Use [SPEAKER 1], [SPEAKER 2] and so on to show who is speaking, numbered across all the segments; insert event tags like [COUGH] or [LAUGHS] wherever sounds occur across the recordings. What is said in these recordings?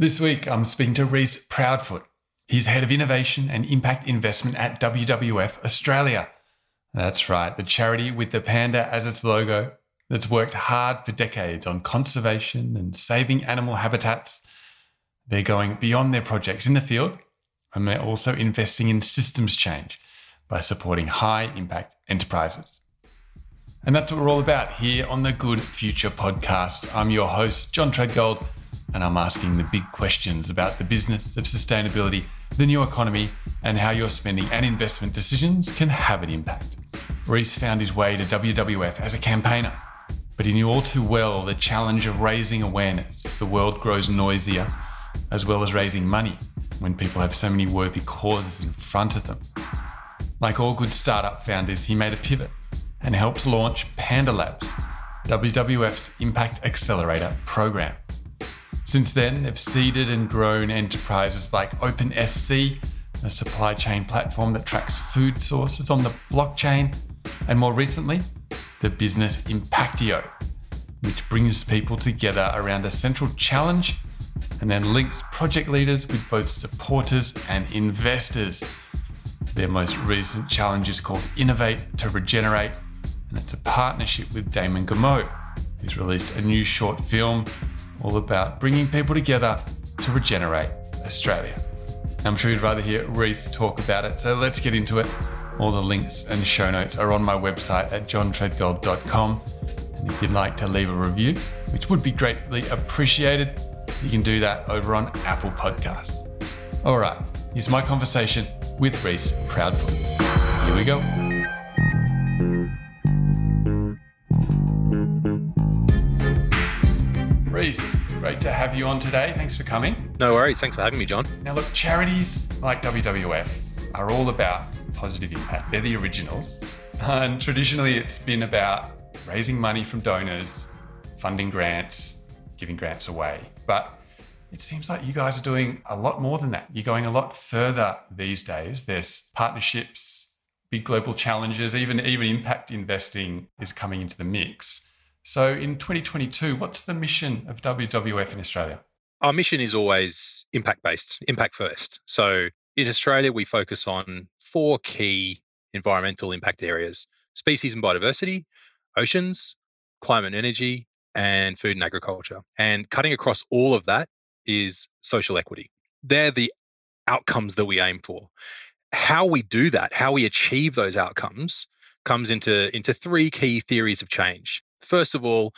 [SPEAKER 1] This week, I'm speaking to Reece Proudfoot. He's head of innovation and impact investment at WWF Australia. That's right, the charity with the panda as its logo that's worked hard for decades on conservation and saving animal habitats. They're going beyond their projects in the field and they're also investing in systems change by supporting high impact enterprises. And that's what we're all about here on the Good Future podcast. I'm your host, John Treadgold and I'm asking the big questions about the business of sustainability, the new economy, and how your spending and investment decisions can have an impact. Reece found his way to WWF as a campaigner, but he knew all too well the challenge of raising awareness as the world grows noisier, as well as raising money when people have so many worthy causes in front of them. Like all good startup founders, he made a pivot and helped launch Panda Labs, WWF's Impact Accelerator program. Since then, they've seeded and grown enterprises like OpenSC, a supply chain platform that tracks food sources on the blockchain, and more recently, the business Impactio, which brings people together around a central challenge and then links project leaders with both supporters and investors. Their most recent challenge is called Innovate to Regenerate, and it's a partnership with Damon Gameau, who's released a new short film all about bringing people together to regenerate Australia. I'm sure you'd rather hear Reece talk about it, so let's get into it. All the links and show notes are on my website at johntreadgold.com. And if you'd like to leave a review, which would be greatly appreciated, you can do that over on Apple Podcasts. All right, here's my conversation with Reece Proudfoot. Here we go. Reece, great to have you on today. Thanks for coming.
[SPEAKER 2] No worries. Thanks for having me, John.
[SPEAKER 1] Now, look, charities like WWF are all about positive impact. They're the originals. And traditionally, it's been about raising money from donors, funding grants, giving grants away. But it seems like you guys are doing a lot more than that. You're going a lot further these days. There's partnerships, big global challenges, even, even impact investing is coming into the mix. So in 2022, what's the mission of WWF in Australia?
[SPEAKER 2] Our mission is always impact based, impact first. So in Australia, we focus on four key environmental impact areas species and biodiversity, oceans, climate and energy, and food and agriculture. And cutting across all of that is social equity. They're the outcomes that we aim for. How we do that, how we achieve those outcomes, comes into, into three key theories of change. First of all,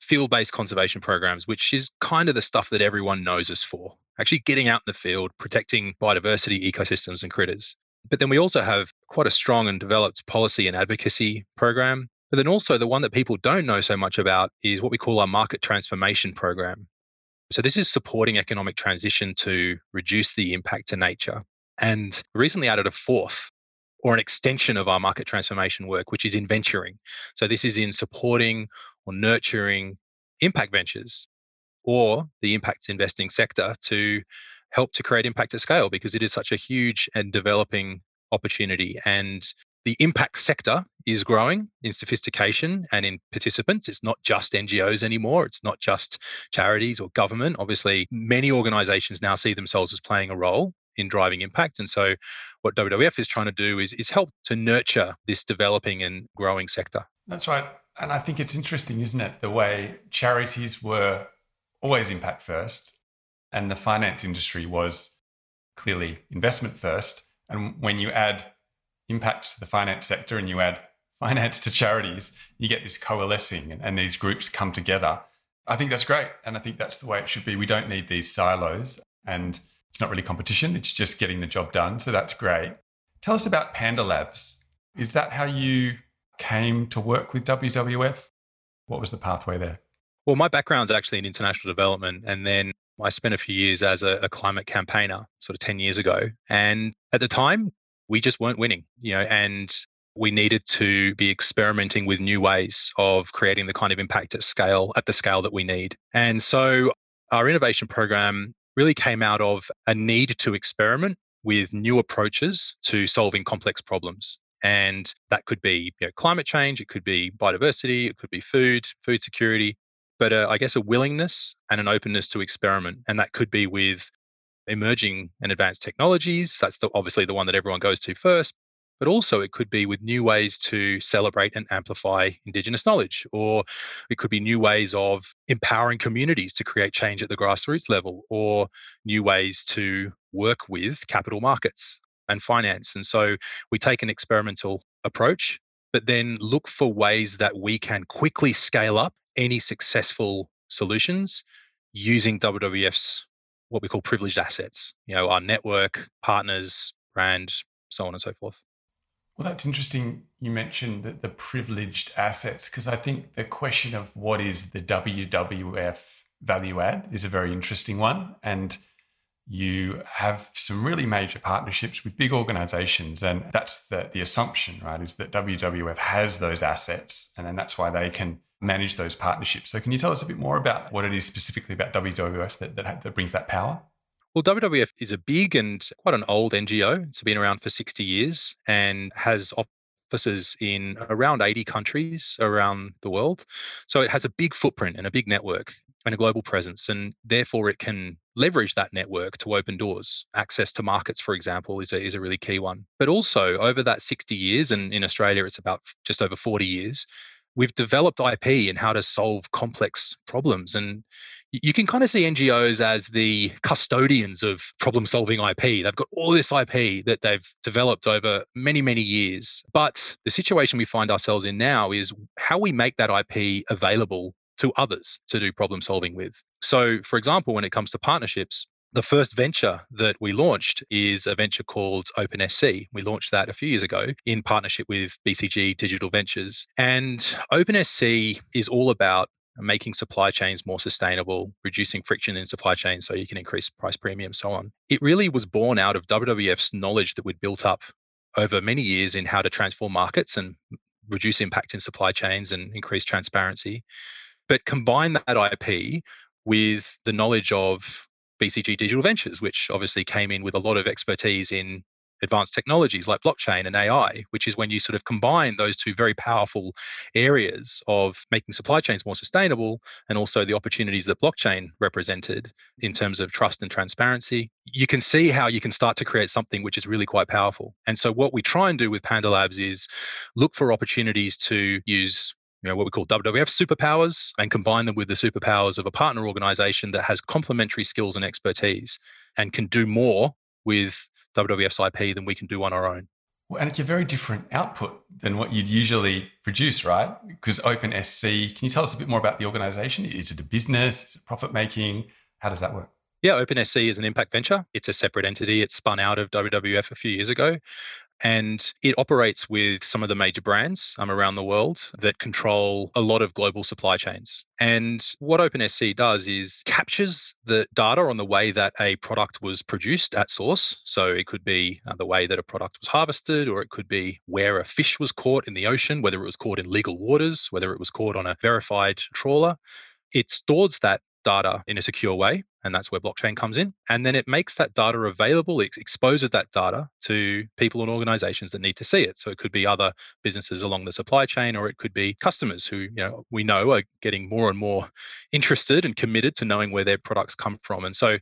[SPEAKER 2] field based conservation programs, which is kind of the stuff that everyone knows us for actually getting out in the field, protecting biodiversity, ecosystems, and critters. But then we also have quite a strong and developed policy and advocacy program. But then also, the one that people don't know so much about is what we call our market transformation program. So, this is supporting economic transition to reduce the impact to nature. And recently added a fourth or an extension of our market transformation work, which is in venturing. So this is in supporting or nurturing impact ventures or the impact investing sector to help to create impact at scale because it is such a huge and developing opportunity. And the impact sector is growing in sophistication and in participants. It's not just NGOs anymore. It's not just charities or government. Obviously, many organizations now see themselves as playing a role in driving impact. And so, what WWF is trying to do is, is help to nurture this developing and growing sector.
[SPEAKER 1] That's right. And I think it's interesting, isn't it? The way charities were always impact first, and the finance industry was clearly investment first. And when you add impact to the finance sector and you add [LAUGHS] finance to charities, you get this coalescing and, and these groups come together. I think that's great. And I think that's the way it should be. We don't need these silos. And it's not really competition, it's just getting the job done. So that's great. Tell us about Panda Labs. Is that how you came to work with WWF? What was the pathway there?
[SPEAKER 2] Well, my background's actually in international development. And then I spent a few years as a, a climate campaigner, sort of 10 years ago. And at the time, we just weren't winning, you know, and we needed to be experimenting with new ways of creating the kind of impact at scale, at the scale that we need. And so our innovation program really came out of a need to experiment with new approaches to solving complex problems. And that could be you know, climate change, it could be biodiversity, it could be food, food security. but uh, I guess a willingness and an openness to experiment. And that could be with emerging and advanced technologies. That's the, obviously the one that everyone goes to first. But also, it could be with new ways to celebrate and amplify Indigenous knowledge, or it could be new ways of empowering communities to create change at the grassroots level, or new ways to work with capital markets and finance. And so we take an experimental approach, but then look for ways that we can quickly scale up any successful solutions using WWF's what we call privileged assets, you know, our network, partners, brand, so on and so forth.
[SPEAKER 1] Well, that's interesting. You mentioned that the privileged assets because I think the question of what is the WWF value add is a very interesting one. And you have some really major partnerships with big organizations. And that's the, the assumption, right? Is that WWF has those assets and then that's why they can manage those partnerships. So, can you tell us a bit more about what it is specifically about WWF that, that, that brings that power?
[SPEAKER 2] Well, WWF is a big and quite an old NGO. It's been around for 60 years and has offices in around 80 countries around the world. So it has a big footprint and a big network and a global presence. And therefore, it can leverage that network to open doors. Access to markets, for example, is a, is a really key one. But also, over that 60 years, and in Australia, it's about just over 40 years, we've developed IP and how to solve complex problems. And you can kind of see NGOs as the custodians of problem solving IP. They've got all this IP that they've developed over many, many years. But the situation we find ourselves in now is how we make that IP available to others to do problem solving with. So, for example, when it comes to partnerships, the first venture that we launched is a venture called OpenSC. We launched that a few years ago in partnership with BCG Digital Ventures. And OpenSC is all about making supply chains more sustainable, reducing friction in supply chains so you can increase price premium, so on. It really was born out of WWF's knowledge that we'd built up over many years in how to transform markets and reduce impact in supply chains and increase transparency. But combine that IP with the knowledge of BCG Digital Ventures, which obviously came in with a lot of expertise in advanced technologies like blockchain and AI, which is when you sort of combine those two very powerful areas of making supply chains more sustainable and also the opportunities that blockchain represented in terms of trust and transparency. You can see how you can start to create something which is really quite powerful. And so, what we try and do with Panda Labs is look for opportunities to use you know, what we call WWF superpowers and combine them with the superpowers of a partner organization that has complementary skills and expertise and can do more with WWF's IP than we can do on our own.
[SPEAKER 1] Well, and it's a very different output than what you'd usually produce, right? Because OpenSC, can you tell us a bit more about the organization? Is it a business? Is it profit making? How does that work?
[SPEAKER 2] Yeah, OpenSC is an impact venture. It's a separate entity. It spun out of WWF a few years ago and it operates with some of the major brands um, around the world that control a lot of global supply chains. And what OpenSC does is captures the data on the way that a product was produced at source. So it could be uh, the way that a product was harvested, or it could be where a fish was caught in the ocean, whether it was caught in legal waters, whether it was caught on a verified trawler. It stores that data in a secure way. And that's where blockchain comes in. And then it makes that data available, it exposes that data to people and organizations that need to see it. So it could be other businesses along the supply chain, or it could be customers who, you know, we know are getting more and more interested and committed to knowing where their products come from. And so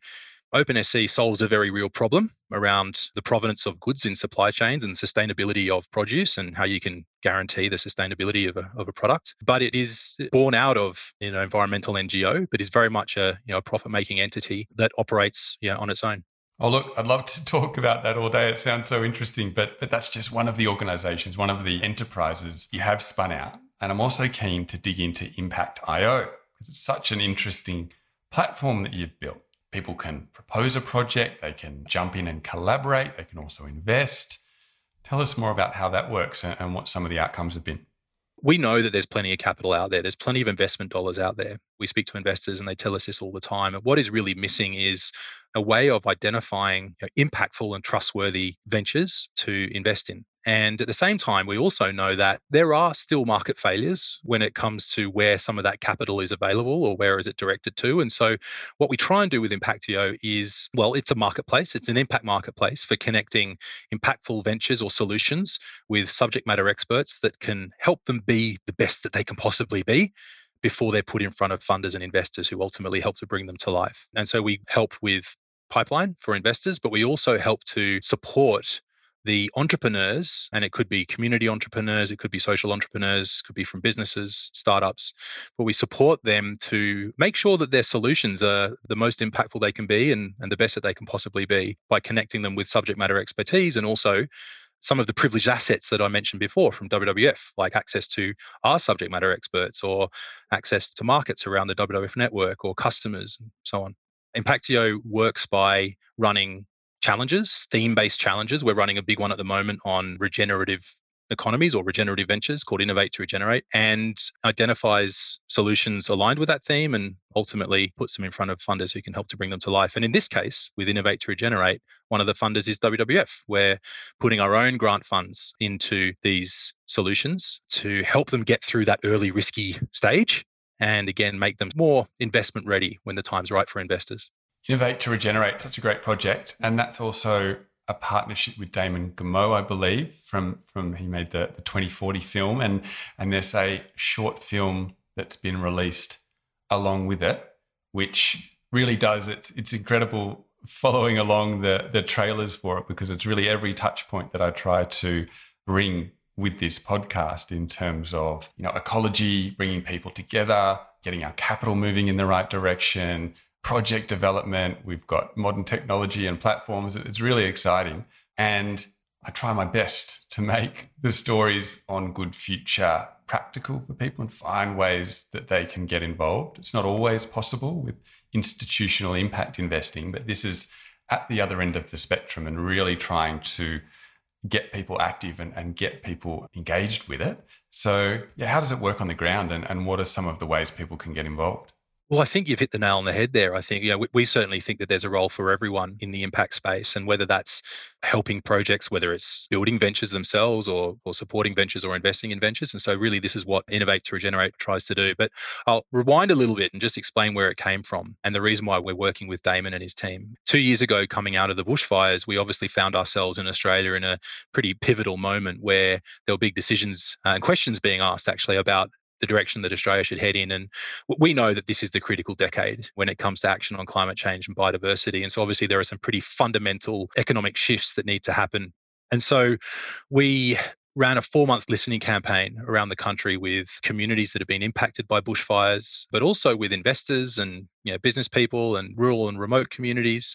[SPEAKER 2] OpenSC solves a very real problem around the provenance of goods in supply chains and sustainability of produce and how you can guarantee the sustainability of a, of a product. But it is born out of you know environmental NGO, but is very much a you know profit making entity that operates you know, on its own.
[SPEAKER 1] Oh look, I'd love to [LAUGHS] talk about that all day. It sounds so interesting, but but that's just one of the organizations, one of the enterprises you have spun out. And I'm also keen to dig into Impact IO because it's such an interesting platform that you've built people can propose a project, they can jump in and collaborate, they can also invest. Tell us more about how that works and what some of the outcomes have been.
[SPEAKER 2] We know that there's plenty of capital out there. There's plenty of investment dollars out there. We speak to investors and they tell us this all the time. And what is really missing is a way of identifying you know, impactful and trustworthy ventures to invest in. And at the same time, we also know that there are still market failures when it comes to where some of that capital is available or where is it directed to. And so, what we try and do with Impactio is well, it's a marketplace, it's an impact marketplace for connecting impactful ventures or solutions with subject matter experts that can help them be the best that they can possibly be before they're put in front of funders and investors who ultimately help to bring them to life. And so we help with pipeline for investors, but we also help to support the entrepreneurs, and it could be community entrepreneurs, it could be social entrepreneurs, could be from businesses, startups, but we support them to make sure that their solutions are the most impactful they can be and, and the best that they can possibly be by connecting them with subject matter expertise and also some of the privileged assets that I mentioned before from WWF, like access to our subject matter experts or access to markets around the WWF network or customers and so on. Impactio works by running challenges, theme based challenges. We're running a big one at the moment on regenerative economies or regenerative ventures called Innovate to Regenerate and identifies solutions aligned with that theme and ultimately puts them in front of funders who can help to bring them to life. And in this case, with Innovate to Regenerate, one of the funders is WWF. We're putting our own grant funds into these solutions to help them get through that early risky stage and again make them more investment ready when the time's right for investors.
[SPEAKER 1] Innovate to Regenerate, such a great project. And that's also a partnership with Damon Gameau, I believe, from from he made the, the 2040 film. And and there's a short film that's been released along with it, which really does it's it's incredible following along the the trailers for it because it's really every touch point that I try to bring with this podcast in terms of you know ecology bringing people together getting our capital moving in the right direction project development we've got modern technology and platforms it's really exciting and i try my best to make the stories on good future practical for people and find ways that they can get involved it's not always possible with institutional impact investing but this is at the other end of the spectrum and really trying to get people active and, and get people engaged with it. So, yeah, how does it work on the ground and, and what are some of the ways people can get involved?
[SPEAKER 2] Well, I think you've hit the nail on the head there. I think, you know, we, we, certainly think that there's a role for everyone in the impact space, and whether that's helping projects, whether it's building ventures themselves or, or supporting ventures or investing in ventures. And so, really, this is what Innovate to Regenerate tries to do. But I'll rewind a little bit and just explain where it came from and the reason why we're working with Damon and his team. Two years ago, coming out of the bushfires, we obviously found ourselves in Australia in a pretty pivotal moment where there were big decisions uh, and questions being asked actually about the direction that Australia should head in. And we know that this is the critical decade when it comes to action on climate change and biodiversity. And so, obviously, there are some pretty fundamental economic shifts that need to happen. And so, we ran a four month listening campaign around the country with communities that have been impacted by bushfires, but also with investors and you know, business people and rural and remote communities.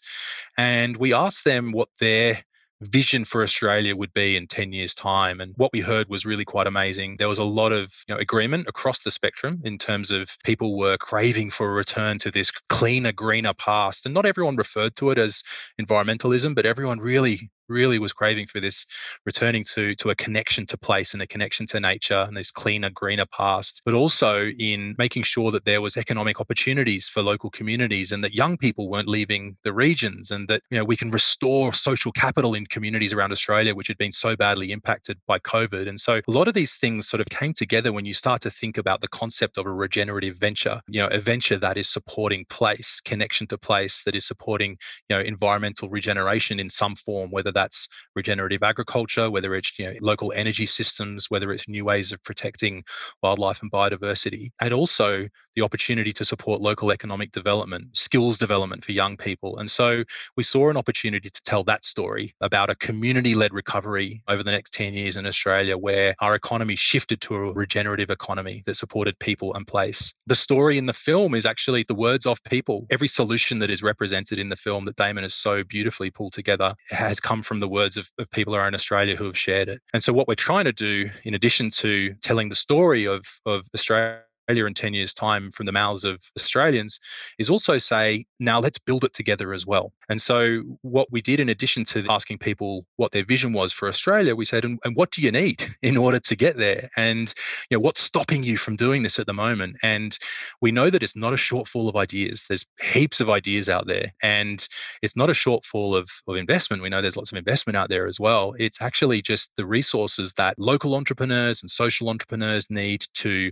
[SPEAKER 2] And we asked them what their vision for Australia would be in 10 years' time. And what we heard was really quite amazing. There was a lot of you know, agreement across the spectrum in terms of people were craving for a return to this cleaner, greener past. And not everyone referred to it as environmentalism, but everyone really really was craving for this returning to to a connection to place and a connection to nature and this cleaner greener past but also in making sure that there was economic opportunities for local communities and that young people weren't leaving the regions and that you know we can restore social capital in communities around Australia which had been so badly impacted by covid. And so a lot of these things sort of came together when you start to think about the concept of a regenerative venture you know a venture that is supporting place connection to place that is supporting you know environmental regeneration in some form whether that that's regenerative agriculture, whether it's you know, local energy systems, whether it's new ways of protecting wildlife and biodiversity, and also the opportunity to support local economic development, skills development for young people. And so we saw an opportunity to tell that story about a community led recovery over the next 10 years in Australia, where our economy shifted to a regenerative economy that supported people and place. The story in the film is actually the words of people. Every solution that is represented in the film that Damon has so beautifully pulled together has come from the words of, of people around Australia who have shared it. And so what we're trying to do, in addition to telling the story of, of Australia Australia in 10 years' time from the mouths of Australians is also say, now let's build it together as well. And so, what we did in addition to asking people what their vision was for Australia, we said, and, and what do you need [LAUGHS] in order to get there? And you know, what's stopping you from doing this at the moment? And we know that it's not a shortfall of ideas. There's heaps of ideas out there. And it's not a shortfall of, of investment. We know there's lots of investment out there as well. It's actually just the resources that local entrepreneurs and social entrepreneurs need to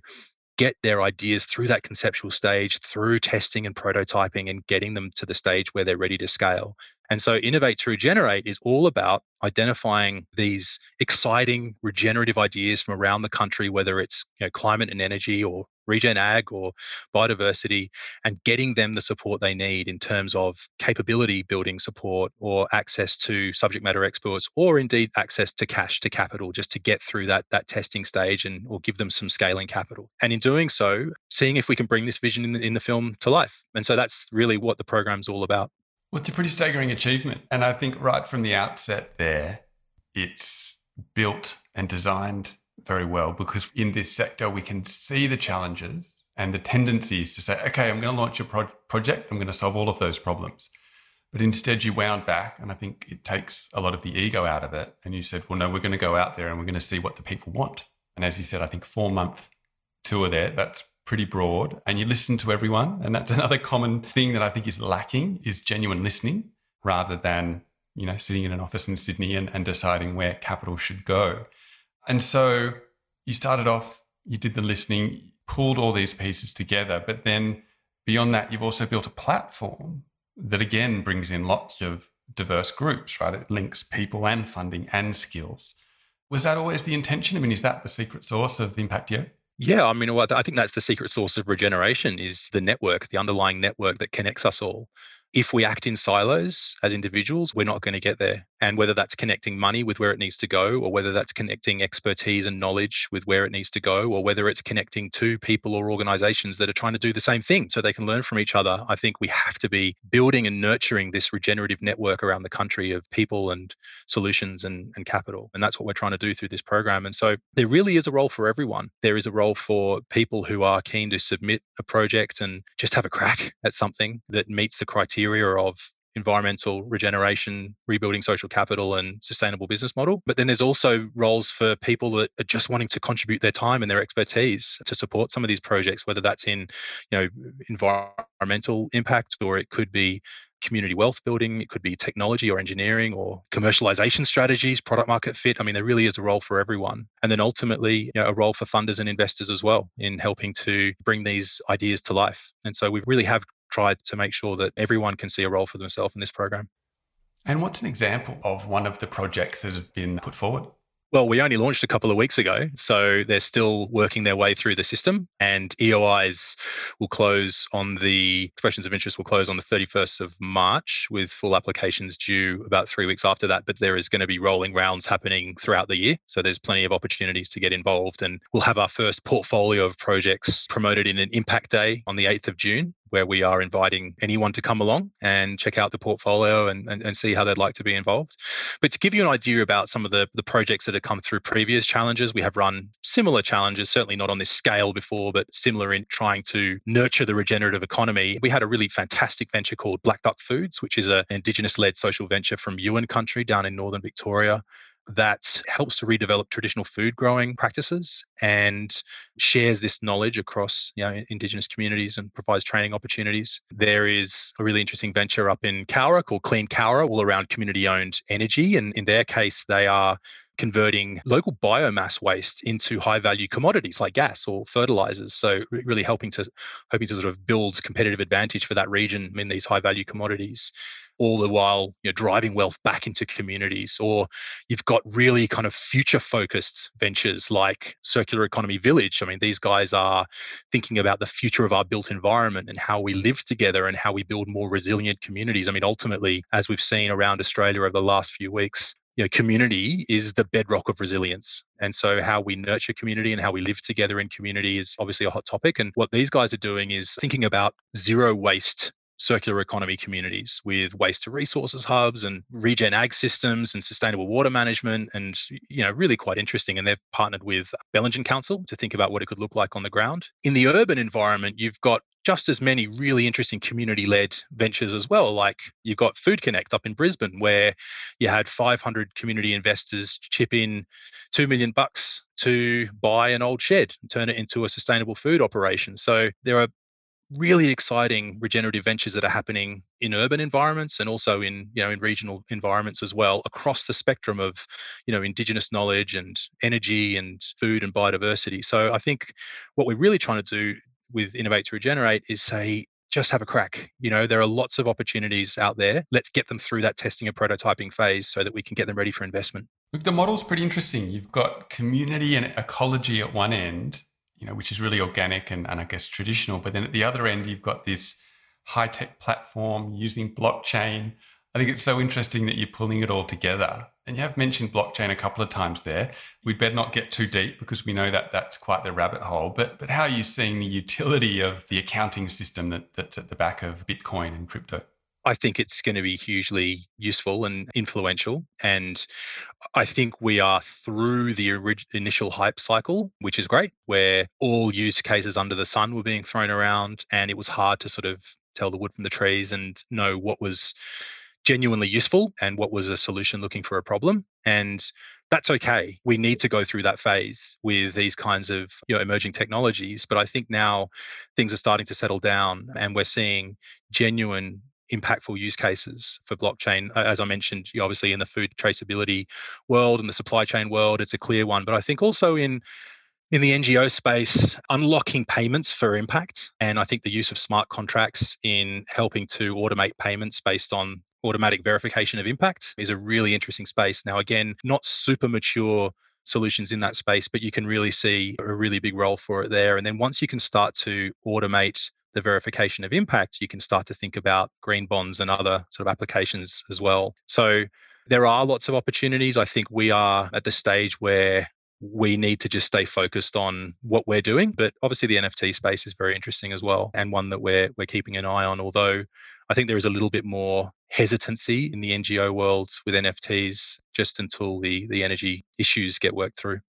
[SPEAKER 2] get their ideas through that conceptual stage, through testing and prototyping, and getting them to the stage where they're ready to scale. And so, Innovate to Regenerate is all about identifying these exciting regenerative ideas from around the country, whether it's you know, climate and energy or regen ag or biodiversity and getting them the support they need in terms of capability building support or access to subject matter experts or indeed access to cash to capital just to get through that that testing stage and or give them some scaling capital. And in doing so seeing if we can bring this vision in the, in the film to life. And so that's really what the program's all about.
[SPEAKER 1] Well it's a pretty staggering achievement. And i think right from the outset there it's built and designed very well because in this sector we can see the challenges and the tendencies to say, okay, I'm going to launch a pro- project, I'm going to solve all of those problems. But instead, you wound back, and I think it takes a lot of the ego out of it. And you said, well, no, we're going to go out there and we're going to see what the people want. And as you said, I think four month tour there, that's pretty broad. And you listen to everyone. And that's [LAUGHS] another common thing that I think is lacking is genuine listening rather than, you know, sitting in an office in Sydney and, and deciding where capital should go. And so you started off, you did the listening, pulled all these pieces together, but then beyond that, you've also built a platform that again brings in lots of diverse groups, right? It links people and funding and skills. Was that always the intention? I mean, is that the secret sauce of Impactio?
[SPEAKER 2] Yeah, I mean, I think that's the secret source of regeneration is the network, the underlying network that connects us all if we act in silos as individuals, we're not going to get there. And whether that's connecting money with where it needs to go, or whether that's connecting expertise and knowledge with where it needs to go, or whether it's connecting to people or organizations that are trying to do the same thing so they can learn from each other, I think we have to be building and nurturing this regenerative network around the country of people and solutions and, and capital. And that's what we're trying to do through this program. And so there really is a role for everyone. There is a role for people who are keen to submit a project and just have a crack at something that meets the criteria criteria of environmental regeneration, rebuilding social capital, and sustainable business model. But then there's also roles for people that are just wanting to contribute their time and their expertise to support some of these projects, whether that's in, you know, environmental impact or it could be community wealth building, it could be technology or engineering or commercialization strategies, product market fit. I mean, there really is a role for everyone. And then ultimately, you know, a role for funders and investors as well in helping to bring these ideas to life. And so we really have tried to make sure that everyone can see a role for themselves in this program.
[SPEAKER 1] And what's an example of one of the projects that have been put forward?
[SPEAKER 2] Well, we only launched a couple of weeks ago, so they're still working their way through the system. And EOIs will close on the expressions of interest will close on the 31st of March, with full applications due about three weeks after that. But there is going to be rolling rounds happening throughout the year. So there's plenty of opportunities to get involved. And we'll have our first portfolio of projects promoted in an impact day on the 8th of June where we are inviting anyone to come along and check out the portfolio and, and, and, see how they'd like to be involved. But to give you an idea about some of the, the projects that have come through previous challenges, we have run similar challenges, certainly not on this scale before, but similar in trying to nurture the regenerative economy. We had a really fantastic venture called Black Duck Foods, which is an Indigenous led social venture from Yuin country down in northern Victoria that helps to redevelop traditional food growing practices and shares this knowledge across you know, indigenous communities and provides training opportunities. There is a really interesting venture up in Cowra called Clean Cowra, all around community owned energy. And in their case, they are converting local biomass waste into high value commodities like gas or fertilizers so really helping to hoping to sort of build competitive advantage for that region in these high value commodities all the while you know, driving wealth back into communities. Or you've got really kind of future focused ventures like Circular Economy Village. I mean, these guys are thinking about the future of our built environment and how we live together and how we build more resilient communities. I mean, ultimately, as we've seen around Australia over the last few weeks, you know, community is the bedrock of resilience. And so, how we nurture community and how we live together in community is obviously a hot topic. And what these guys are doing is thinking about zero waste circular economy communities with waste to resources hubs and regen ag systems and sustainable water management and you know really quite interesting and they've partnered with Bellingen Council to think about what it could look like on the ground in the urban environment you've got just as many really interesting community led ventures as well. Like you've got Food Connect up in Brisbane, where you had 500 community investors chip in 2 million bucks to buy an old shed and turn it into a sustainable food operation. So there are really exciting regenerative ventures that are happening in urban environments and also in you know in regional environments as well across the spectrum of you know indigenous knowledge and energy and food and biodiversity. So i think what we're really trying to do with innovate to regenerate is say just have a crack. You know there are lots of opportunities out there. Let's get them through that testing and prototyping phase so that we can get them ready for investment.
[SPEAKER 1] Look the model's pretty interesting. You've got community and ecology at one end you know, which is really organic and, and I guess traditional. But then at the other end, you've got this high tech platform using blockchain. I think it's so interesting that you're pulling it all together. And you have mentioned blockchain a couple of times there. We'd better not get too deep because we know that that's quite the rabbit hole. But but how are you seeing the utility of the accounting system that, that's at the back of Bitcoin and crypto?
[SPEAKER 2] I think it's going to be hugely useful and influential. And I think we are through the orig- initial hype cycle, which is great, where all use cases under the sun were being thrown around and it was hard to sort of tell the wood from the trees and know what was genuinely useful and what was a solution looking for a problem. And that's okay. We need to go through that phase with these kinds of you know, emerging technologies. But I think now things are starting to settle down and we're seeing genuine impactful use cases for blockchain. As I mentioned, obviously in the food traceability world and the supply chain world, it's a clear one. But I think also in in the NGO space, unlocking payments for impact, and I think the use of smart contracts in helping to automate payments based on automatic verification of impact is a really interesting space. Now, again, not super mature solutions in that space, but you can really see a really big role for it there. And then once you can start to automate the verification of impact, you can start to think about green bonds and other sort of applications as well. So there are lots of opportunities. I think we are at the stage where we need to just stay focused on what we're doing. But obviously the NFT space is very interesting as well and one that we're we're keeping an eye on. Although I think there is a little bit more hesitancy in the NGO world with NFTs just until the the energy issues get worked through.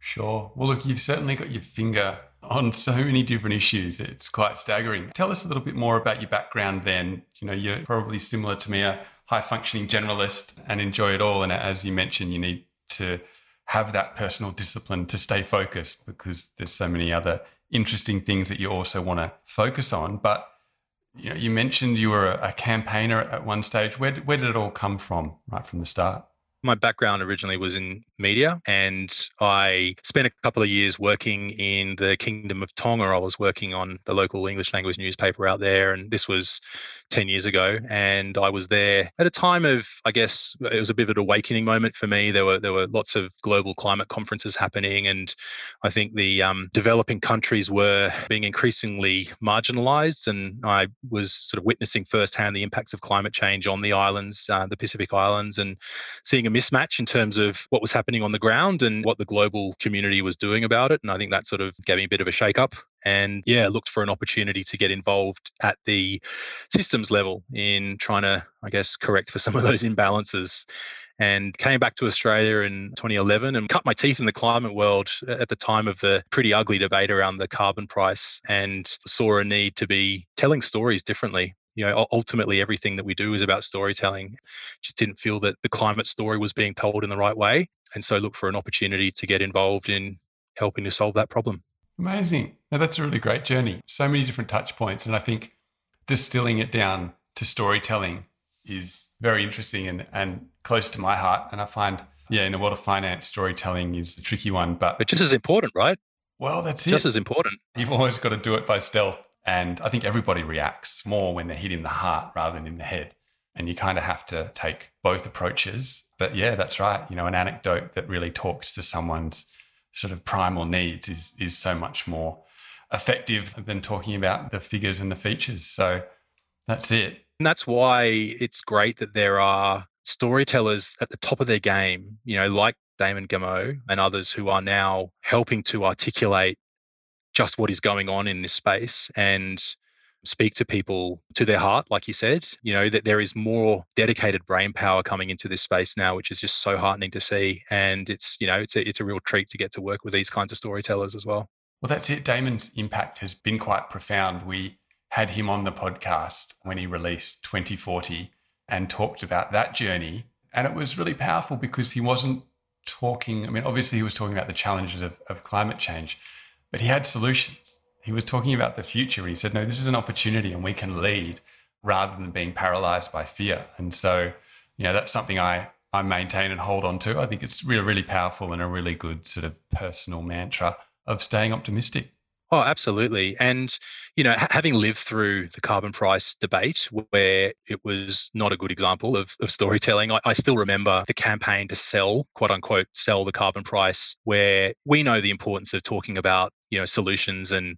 [SPEAKER 1] Sure. Well, look, you've certainly got your finger on so many different issues. It's quite staggering. Tell us a little bit more about your background then. You know, you're probably similar to me, a high functioning generalist and enjoy it all. And as you mentioned, you need to have that personal discipline to stay focused because there's so many other interesting things that you also want to focus on. But you know, you mentioned you were a, campaigner at one stage. Where, where did it all come from right from the start?
[SPEAKER 2] My background originally was in media, and I spent a couple of years working in the Kingdom of Tonga. I was working on the local English language newspaper out there, and this was 10 years ago. And I was there at a time of, I guess, it was a bit of an awakening moment for me. There were there were lots of global climate conferences happening, and I think the um, developing countries were being increasingly marginalized. And I was sort of witnessing firsthand the impacts of climate change on the islands, uh, the Pacific Islands, and seeing a mismatch in terms of what was happening on the ground and what the global community was doing about it. And I think that sort of gave me a bit of a shake up. And yeah, looked for an opportunity to get involved at the systems level in trying to, I guess, correct for some of those imbalances and came back to Australia in 2011 and cut my teeth in the climate world at the time of the pretty ugly debate around the carbon price and saw a need to be telling stories differently you know ultimately everything that we do is about storytelling. Just didn't feel that the climate story was being told in the right way and so look for an opportunity to get involved in helping to solve that problem.
[SPEAKER 1] Amazing. Now that's a really great journey. So many different touch points and i think distilling it down to storytelling is very interesting and, and close to my heart and i find yeah in the world of finance storytelling is the tricky one but
[SPEAKER 2] but just as important right?
[SPEAKER 1] Well that's
[SPEAKER 2] just it. as important.
[SPEAKER 1] You've always got to do it by stealth and I think everybody reacts more when they're hit in the heart rather than in the head. And you kind of have to take both approaches. But yeah, that's right. You know, an anecdote that really talks to someone's sort of primal needs is is so much more effective than talking about the figures and the features. So that's it.
[SPEAKER 2] And that's why it's great that there are storytellers at the top of their game, you know, like Damon Gameau and others who are now helping to articulate just what is going on in this space and speak to people to their heart like you said you know that there is more dedicated brain power coming into this space now which is just so heartening to see. And it's you know it's a, it's a real treat to get to work with these kinds of storytellers as well.
[SPEAKER 1] Well that's it. Damon's impact has been quite profound. We had him on the podcast when he released 2040 and talked about that journey. And it was really powerful because he wasn't talking i mean obviously he was talking about the challenges of, of climate change but he had solutions. He was talking about the future. He said, no, this is an opportunity and we can lead rather than being paralyzed by fear. And so, you know, that's something I, I maintain and hold on to. I think it's really, really powerful and a really good sort of personal mantra of staying optimistic.
[SPEAKER 2] Oh, absolutely. And, you know, ha- having lived through the carbon price debate where it was not a good example of, of storytelling, I, I still remember the campaign to sell, quote unquote, sell the carbon price, where we know the importance of talking about, you know, solutions and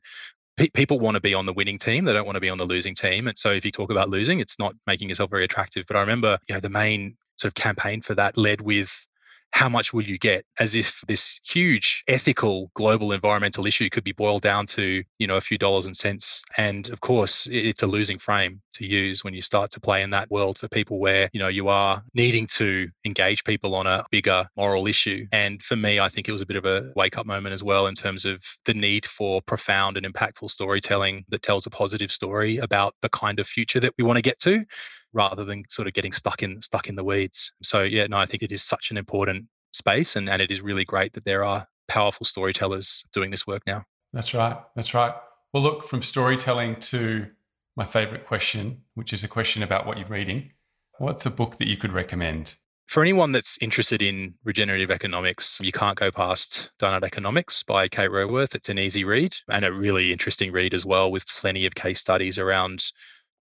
[SPEAKER 2] people want to be on the winning team they don't want to be on the losing team and so if you talk about losing it's not making yourself very attractive but i remember you know the main sort of campaign for that led with how much will you get as if this huge ethical global environmental issue could be boiled down to you know a few dollars and cents. And of course it's a losing frame to use when you start to play in that world for people where you know you are needing to engage people on a bigger moral issue. And for me i think it was a bit of a wake up moment as well in terms of the need for profound and impactful storytelling that tells a positive story about the kind of future that we want to get to rather than sort of getting stuck in stuck in the weeds. So yeah, no, I think it is such an important space and, and it is really great that there are powerful storytellers doing this work now.
[SPEAKER 1] That's right. That's right. Well, look, from storytelling to my favorite question, which is a question about what you're reading. What's a book that you could recommend?
[SPEAKER 2] For anyone that's interested in regenerative economics, you can't go past Doughnut Economics by Kate Raworth. It's an easy read and a really interesting read as well, with plenty of case studies around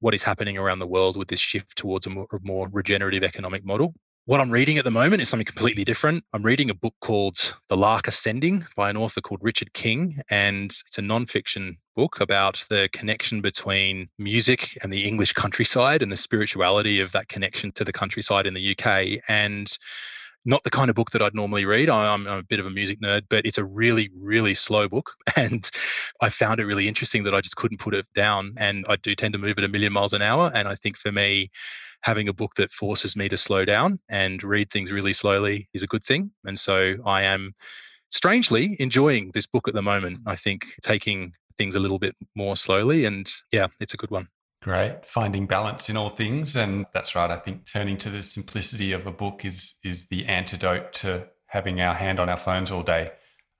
[SPEAKER 2] what is happening around the world with this shift towards a more, a more regenerative economic model. What I'm reading at the moment is something completely different. I'm reading a book called The Lark Ascending by an author called Richard King, and it's a nonfiction book about the connection between music and the English countryside and the spirituality of that connection to the countryside in the UK. And not the kind of book that I'd normally read. I'm, I'm, a bit of a music nerd, but it's a really, really slow book. [LAUGHS] And I found it really interesting that I just couldn't put it down. And I do tend to move at a million miles an hour. And I think for me, having a book that forces me to slow down and read things really slowly is a good thing. And so I am strangely enjoying this book at the moment. I think taking things a little bit more slowly. And yeah, it's a good one.
[SPEAKER 1] Great. Finding balance in all things. And that's right. I think turning to the simplicity of a book is is the antidote to having our hand on our phones all day.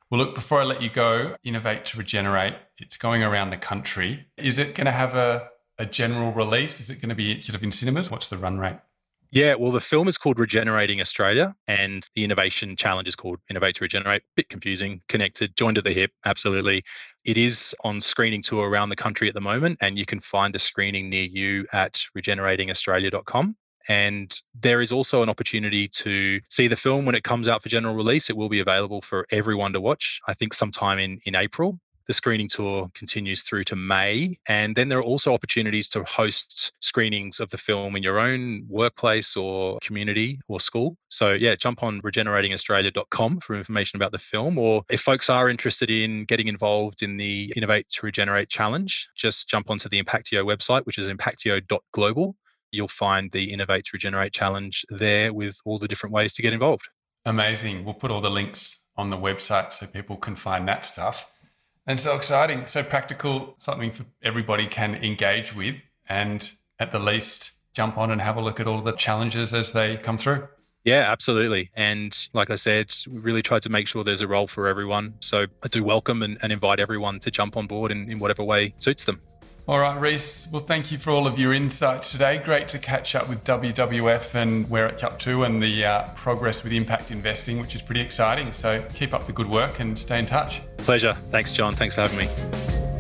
[SPEAKER 1] Well, look, before I let you go, Innovate to Regenerate, it's going around the country. Is it going to have a, a general release? Is it going to be sort of in cinemas? What's the run rate?
[SPEAKER 2] Yeah, well, the film is called Regenerating Australia, and the innovation challenge is called Innovate to Regenerate. Bit confusing, connected, joined at the hip. Absolutely. It is on screening tour around the country at the moment, and you can find a screening near you at regeneratingaustralia.com. And there is also an opportunity to see the film when it comes out for general release. It will be available for everyone to watch, I think, sometime in, in April. The screening tour continues through to May. And then there are also opportunities to host screenings of the film in your own workplace or community or school. So, yeah, jump on regeneratingaustralia.com for information about the film. Or if folks are interested in getting involved in the Innovate to Regenerate Challenge, just jump onto the Impactio website, which is impactio.global. You'll find the Innovate to Regenerate Challenge there with all the different ways to get involved.
[SPEAKER 1] Amazing. We'll put all the links on the website so people can find that stuff. And so exciting, so practical, something for everybody can engage with and at the least jump on and have a look at all the challenges as they come through.
[SPEAKER 2] Yeah, absolutely. And like I said, we really tried to make sure there's a role for everyone. So I do welcome and, and invite everyone to jump on board in, in whatever way suits them.
[SPEAKER 1] All right, Reece. Well, thank you for all of your insights today. Great to catch up with WWF and where it's up to and the uh, progress with impact investing, which is pretty exciting. So keep up the good work and stay in touch.
[SPEAKER 2] Pleasure. Thanks, John. Thanks for having me.